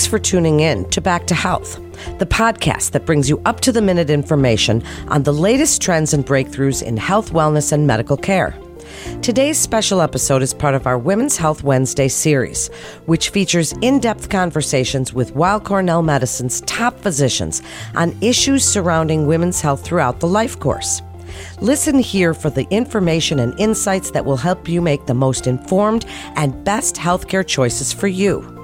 Thanks for tuning in to Back to Health, the podcast that brings you up to the minute information on the latest trends and breakthroughs in health, wellness, and medical care. Today's special episode is part of our Women's Health Wednesday series, which features in depth conversations with Weill Cornell Medicine's top physicians on issues surrounding women's health throughout the life course. Listen here for the information and insights that will help you make the most informed and best healthcare choices for you.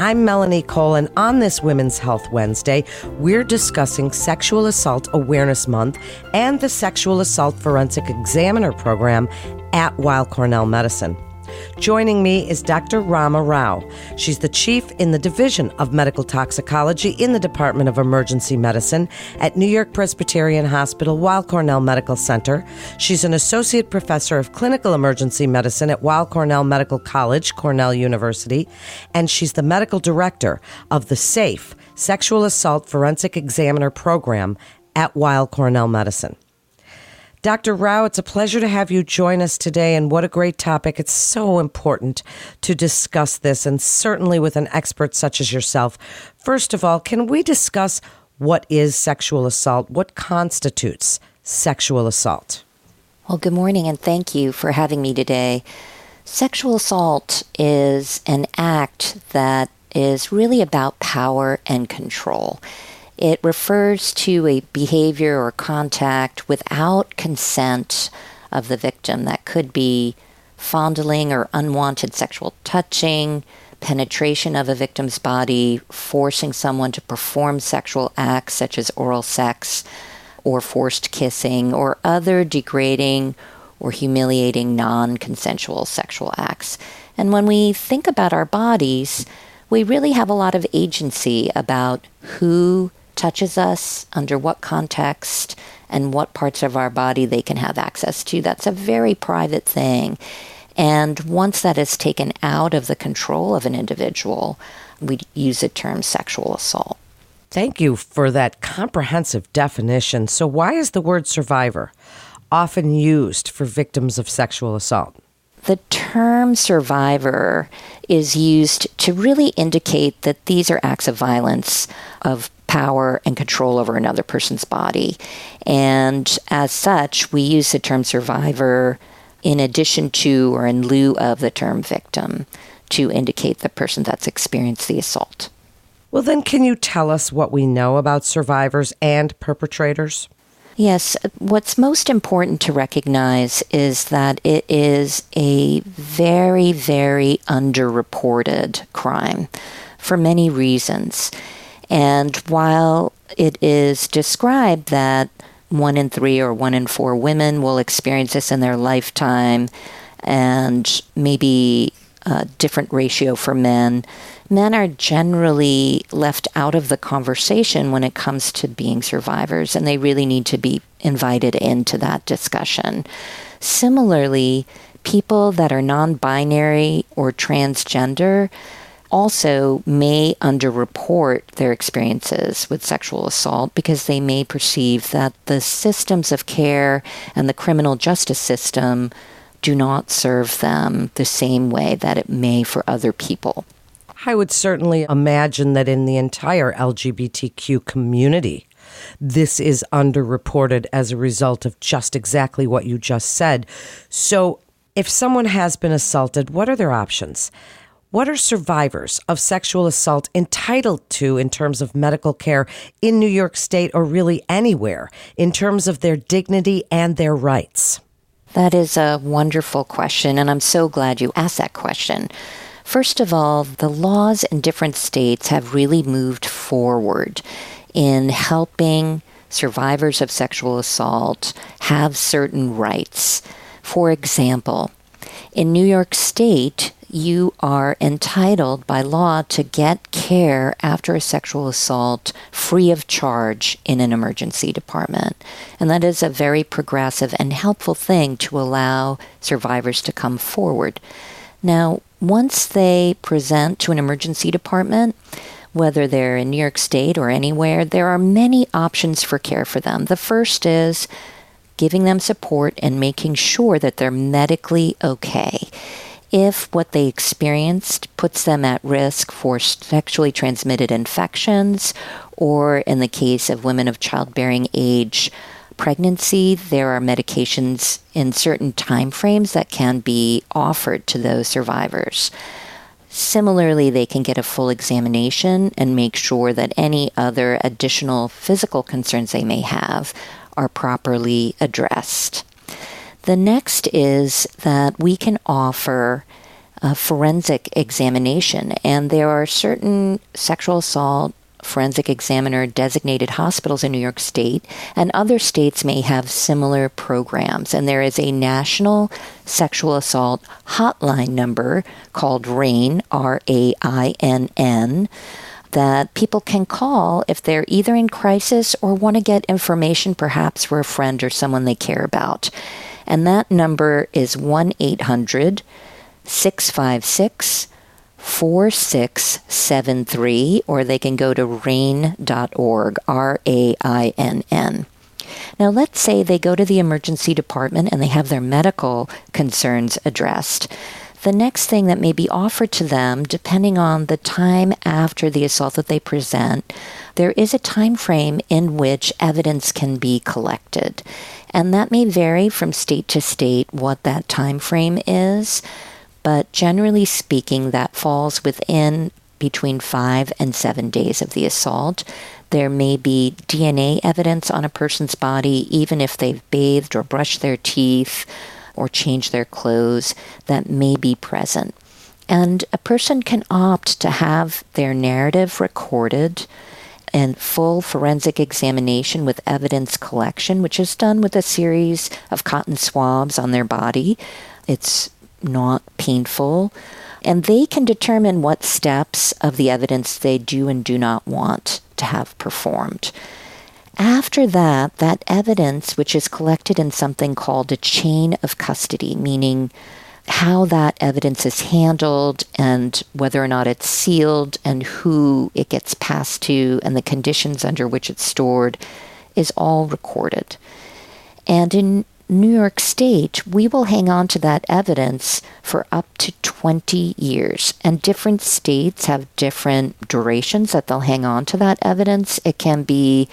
I'm Melanie Cole, and on this Women's Health Wednesday, we're discussing Sexual Assault Awareness Month and the Sexual Assault Forensic Examiner Program at Weill Cornell Medicine. Joining me is Dr. Rama Rao. She's the chief in the Division of Medical Toxicology in the Department of Emergency Medicine at New York Presbyterian Hospital, Weill Cornell Medical Center. She's an associate professor of clinical emergency medicine at Weill Cornell Medical College, Cornell University, and she's the medical director of the SAFE Sexual Assault Forensic Examiner Program at Weill Cornell Medicine. Dr. Rao, it's a pleasure to have you join us today, and what a great topic. It's so important to discuss this, and certainly with an expert such as yourself. First of all, can we discuss what is sexual assault? What constitutes sexual assault? Well, good morning, and thank you for having me today. Sexual assault is an act that is really about power and control. It refers to a behavior or contact without consent of the victim. That could be fondling or unwanted sexual touching, penetration of a victim's body, forcing someone to perform sexual acts such as oral sex or forced kissing, or other degrading or humiliating non consensual sexual acts. And when we think about our bodies, we really have a lot of agency about who touches us, under what context, and what parts of our body they can have access to. That's a very private thing. And once that is taken out of the control of an individual, we use the term sexual assault. Thank you for that comprehensive definition. So, why is the word survivor often used for victims of sexual assault? The term survivor is used to really indicate that these are acts of violence, of power and control over another person's body. And as such, we use the term survivor in addition to or in lieu of the term victim to indicate the person that's experienced the assault. Well, then, can you tell us what we know about survivors and perpetrators? Yes, what's most important to recognize is that it is a very, very underreported crime for many reasons. And while it is described that one in three or one in four women will experience this in their lifetime, and maybe a different ratio for men, men are generally left out of the conversation when it comes to being survivors, and they really need to be invited into that discussion. Similarly, people that are non binary or transgender also may underreport their experiences with sexual assault because they may perceive that the systems of care and the criminal justice system do not serve them the same way that it may for other people. I would certainly imagine that in the entire LGBTQ community, this is underreported as a result of just exactly what you just said. So, if someone has been assaulted, what are their options? What are survivors of sexual assault entitled to in terms of medical care in New York State or really anywhere in terms of their dignity and their rights? That is a wonderful question, and I'm so glad you asked that question. First of all, the laws in different states have really moved forward in helping survivors of sexual assault have certain rights. For example, in New York State, you are entitled by law to get care after a sexual assault free of charge in an emergency department. And that is a very progressive and helpful thing to allow survivors to come forward. Now, once they present to an emergency department, whether they're in New York State or anywhere, there are many options for care for them. The first is giving them support and making sure that they're medically okay. If what they experienced puts them at risk for sexually transmitted infections, or in the case of women of childbearing age, pregnancy, there are medications in certain time frames that can be offered to those survivors. Similarly, they can get a full examination and make sure that any other additional physical concerns they may have are properly addressed. The next is that we can offer a forensic examination, and there are certain sexual assault forensic examiner designated hospitals in New York State, and other states may have similar programs. And there is a national sexual assault hotline number called RAINN, R A I N N. That people can call if they're either in crisis or want to get information, perhaps for a friend or someone they care about. And that number is 1 800 656 4673, or they can go to rainn.org, R A I N N. Now, let's say they go to the emergency department and they have their medical concerns addressed. The next thing that may be offered to them, depending on the time after the assault that they present, there is a time frame in which evidence can be collected. And that may vary from state to state what that time frame is but generally speaking, that falls within between five and seven days of the assault. There may be DNA evidence on a person's body, even if they've bathed or brushed their teeth or change their clothes, that may be present. And a person can opt to have their narrative recorded and full forensic examination with evidence collection, which is done with a series of cotton swabs on their body. It's not painful, and they can determine what steps of the evidence they do and do not want to have performed. After that, that evidence, which is collected in something called a chain of custody, meaning how that evidence is handled and whether or not it's sealed and who it gets passed to and the conditions under which it's stored, is all recorded. And in New York State, we will hang on to that evidence for up to 20 years. And different states have different durations that they'll hang on to that evidence. It can be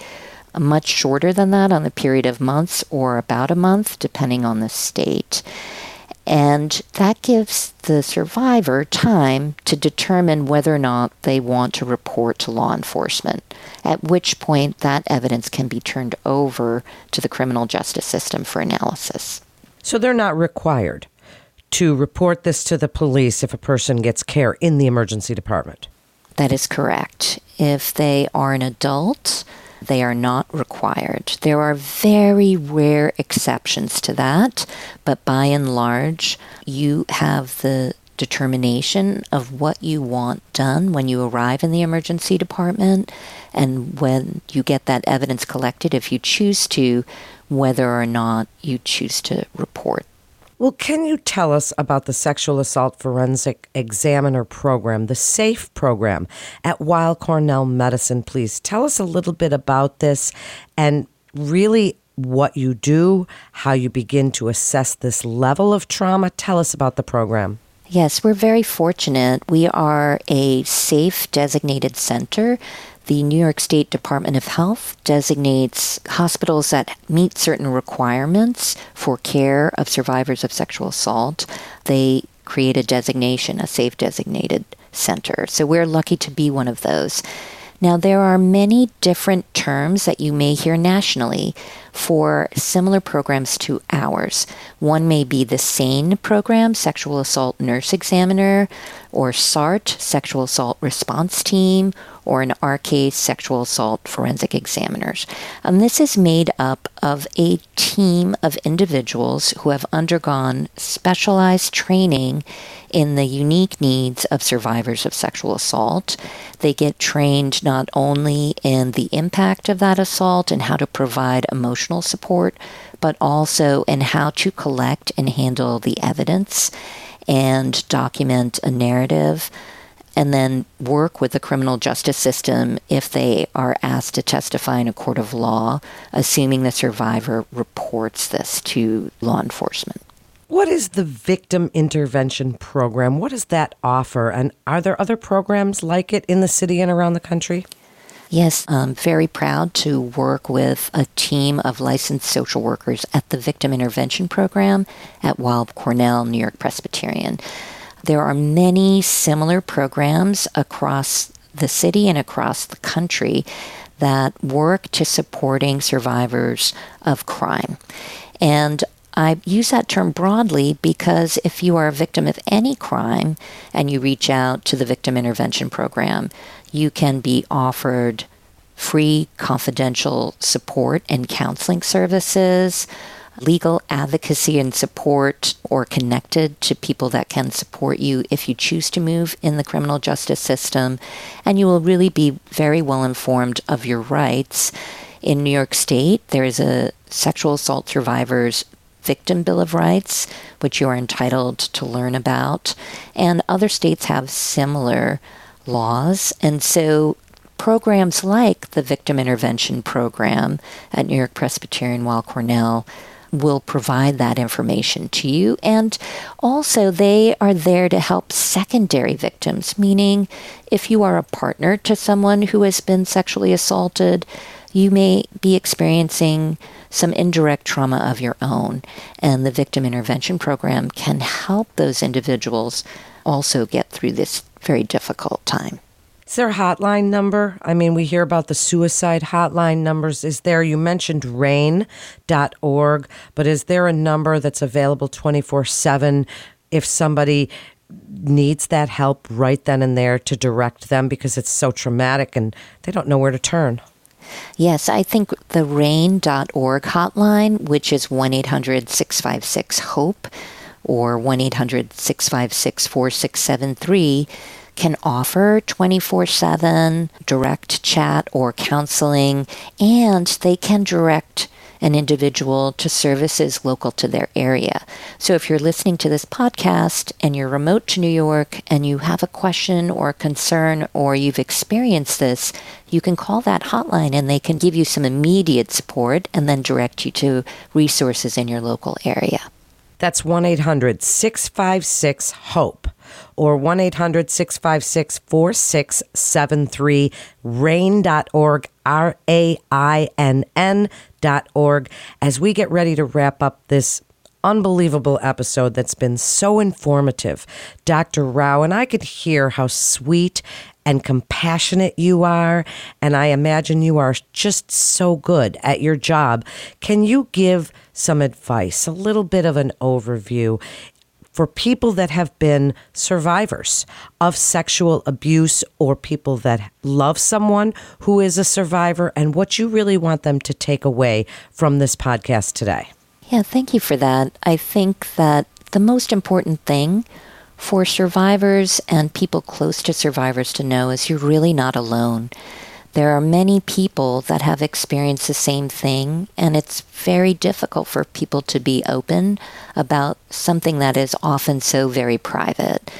much shorter than that on the period of months or about a month, depending on the state. And that gives the survivor time to determine whether or not they want to report to law enforcement, at which point that evidence can be turned over to the criminal justice system for analysis. So they're not required to report this to the police if a person gets care in the emergency department. That is correct. If they are an adult, they are not required. There are very rare exceptions to that, but by and large, you have the determination of what you want done when you arrive in the emergency department and when you get that evidence collected, if you choose to, whether or not you choose to report well, can you tell us about the Sexual Assault Forensic Examiner program, the SAFE program at Weill Cornell Medicine, please? Tell us a little bit about this and really what you do, how you begin to assess this level of trauma. Tell us about the program. Yes, we're very fortunate. We are a safe designated center the New York State Department of Health designates hospitals that meet certain requirements for care of survivors of sexual assault. They create a designation, a safe designated center. So we're lucky to be one of those. Now, there are many different terms that you may hear nationally for similar programs to ours. One may be the SANE program, Sexual Assault Nurse Examiner, or SART, Sexual Assault Response Team, or in our Sexual Assault Forensic Examiners. And this is made up of a team of individuals who have undergone specialized training in the unique needs of survivors of sexual assault. They get trained not only in the impact of that assault and how to provide emotional support, but also in how to collect and handle the evidence and document a narrative and then work with the criminal justice system if they are asked to testify in a court of law, assuming the survivor reports this to law enforcement. What is the Victim Intervention Program? What does that offer? And are there other programs like it in the city and around the country? Yes, I'm very proud to work with a team of licensed social workers at the Victim Intervention Program at Weill Cornell New York Presbyterian. There are many similar programs across the city and across the country that work to supporting survivors of crime. And I use that term broadly because if you are a victim of any crime and you reach out to the Victim Intervention Program, you can be offered free confidential support and counseling services, legal advocacy and support, or connected to people that can support you if you choose to move in the criminal justice system. And you will really be very well informed of your rights. In New York State, there is a sexual assault survivors Victim Bill of Rights, which you are entitled to learn about. And other states have similar laws. And so programs like the Victim Intervention Program at New York Presbyterian Weill Cornell will provide that information to you. And also, they are there to help secondary victims, meaning if you are a partner to someone who has been sexually assaulted, you may be experiencing some indirect trauma of your own. And the victim intervention program can help those individuals also get through this very difficult time. Is there a hotline number? I mean, we hear about the suicide hotline numbers. Is there, you mentioned rainn.org, but is there a number that's available 24 7 if somebody needs that help right then and there to direct them because it's so traumatic and they don't know where to turn? Yes, I think the rainn.org hotline, which is 1 800 656 HOPE or 1 800 656 4673, can offer 24 7 direct chat or counseling, and they can direct an individual to services local to their area. So if you're listening to this podcast and you're remote to New York and you have a question or a concern or you've experienced this, you can call that hotline and they can give you some immediate support and then direct you to resources in your local area. That's 1 800 656 HOPE or 1 800 656 4673, rainn.org, R A I N N.org, as we get ready to wrap up this unbelievable episode that's been so informative. Dr. Rao, and I could hear how sweet and compassionate you are, and I imagine you are just so good at your job. Can you give some advice, a little bit of an overview for people that have been survivors of sexual abuse or people that love someone who is a survivor and what you really want them to take away from this podcast today. Yeah, thank you for that. I think that the most important thing for survivors and people close to survivors to know is you're really not alone. There are many people that have experienced the same thing, and it's very difficult for people to be open about something that is often so very private.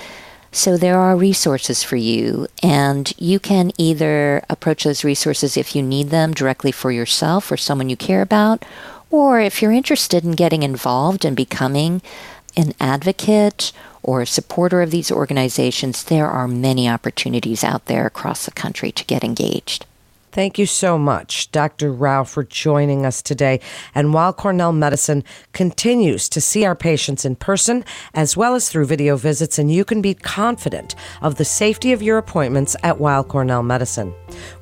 So there are resources for you, and you can either approach those resources if you need them directly for yourself or someone you care about, or if you're interested in getting involved and becoming an advocate or a supporter of these organizations, there are many opportunities out there across the country to get engaged. Thank you so much, Dr. Rao, for joining us today. And Weill Cornell Medicine continues to see our patients in person as well as through video visits, and you can be confident of the safety of your appointments at Weill Cornell Medicine.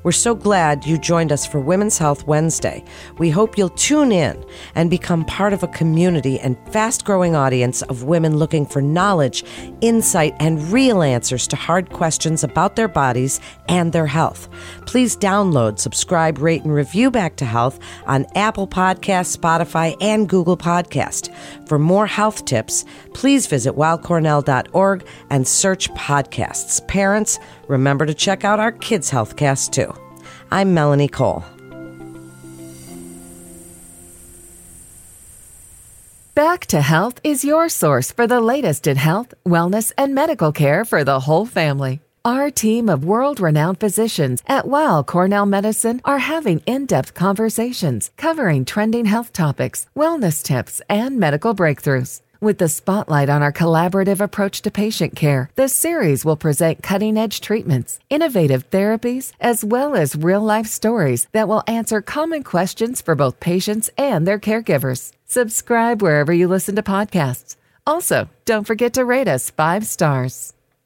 We're so glad you joined us for Women's Health Wednesday. We hope you'll tune in and become part of a community and fast growing audience of women looking for knowledge, insight, and real answers to hard questions about their bodies and their health. Please download subscribe, rate, and review Back to Health on Apple Podcast, Spotify, and Google Podcast. For more health tips, please visit weillcornell.org and search podcasts. Parents, remember to check out our Kids Healthcast too. I'm Melanie Cole. Back to Health is your source for the latest in health, wellness, and medical care for the whole family. Our team of world renowned physicians at Weill Cornell Medicine are having in depth conversations covering trending health topics, wellness tips, and medical breakthroughs. With the spotlight on our collaborative approach to patient care, the series will present cutting edge treatments, innovative therapies, as well as real life stories that will answer common questions for both patients and their caregivers. Subscribe wherever you listen to podcasts. Also, don't forget to rate us five stars.